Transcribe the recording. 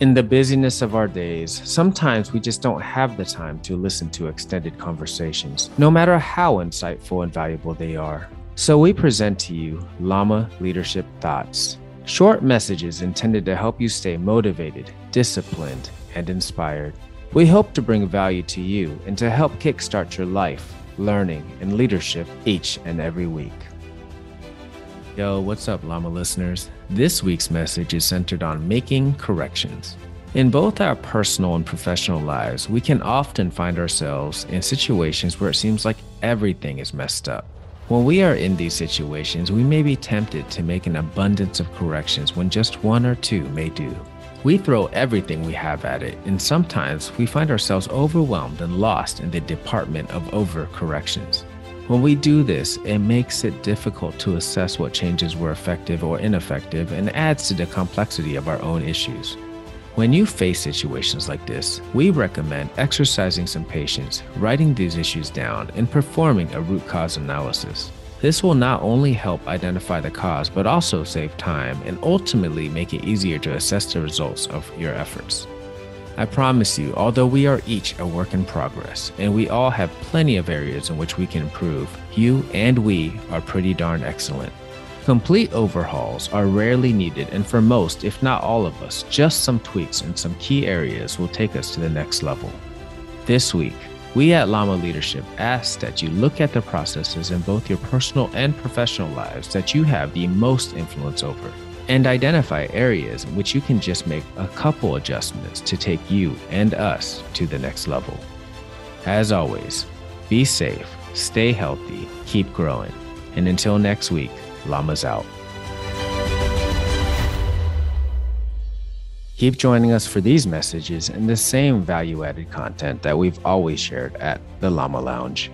In the busyness of our days, sometimes we just don't have the time to listen to extended conversations, no matter how insightful and valuable they are. So we present to you Llama Leadership Thoughts, short messages intended to help you stay motivated, disciplined, and inspired. We hope to bring value to you and to help kickstart your life, learning, and leadership each and every week. Yo, what's up, Llama listeners? This week's message is centered on making corrections. In both our personal and professional lives, we can often find ourselves in situations where it seems like everything is messed up. When we are in these situations, we may be tempted to make an abundance of corrections when just one or two may do. We throw everything we have at it, and sometimes we find ourselves overwhelmed and lost in the department of overcorrections. When we do this, it makes it difficult to assess what changes were effective or ineffective and adds to the complexity of our own issues. When you face situations like this, we recommend exercising some patience, writing these issues down, and performing a root cause analysis. This will not only help identify the cause, but also save time and ultimately make it easier to assess the results of your efforts. I promise you, although we are each a work in progress and we all have plenty of areas in which we can improve, you and we are pretty darn excellent. Complete overhauls are rarely needed, and for most, if not all of us, just some tweaks in some key areas will take us to the next level. This week, we at Llama Leadership ask that you look at the processes in both your personal and professional lives that you have the most influence over and identify areas in which you can just make a couple adjustments to take you and us to the next level. As always, be safe, stay healthy, keep growing, and until next week, Llamas out. Keep joining us for these messages and the same value added content that we've always shared at the Llama Lounge.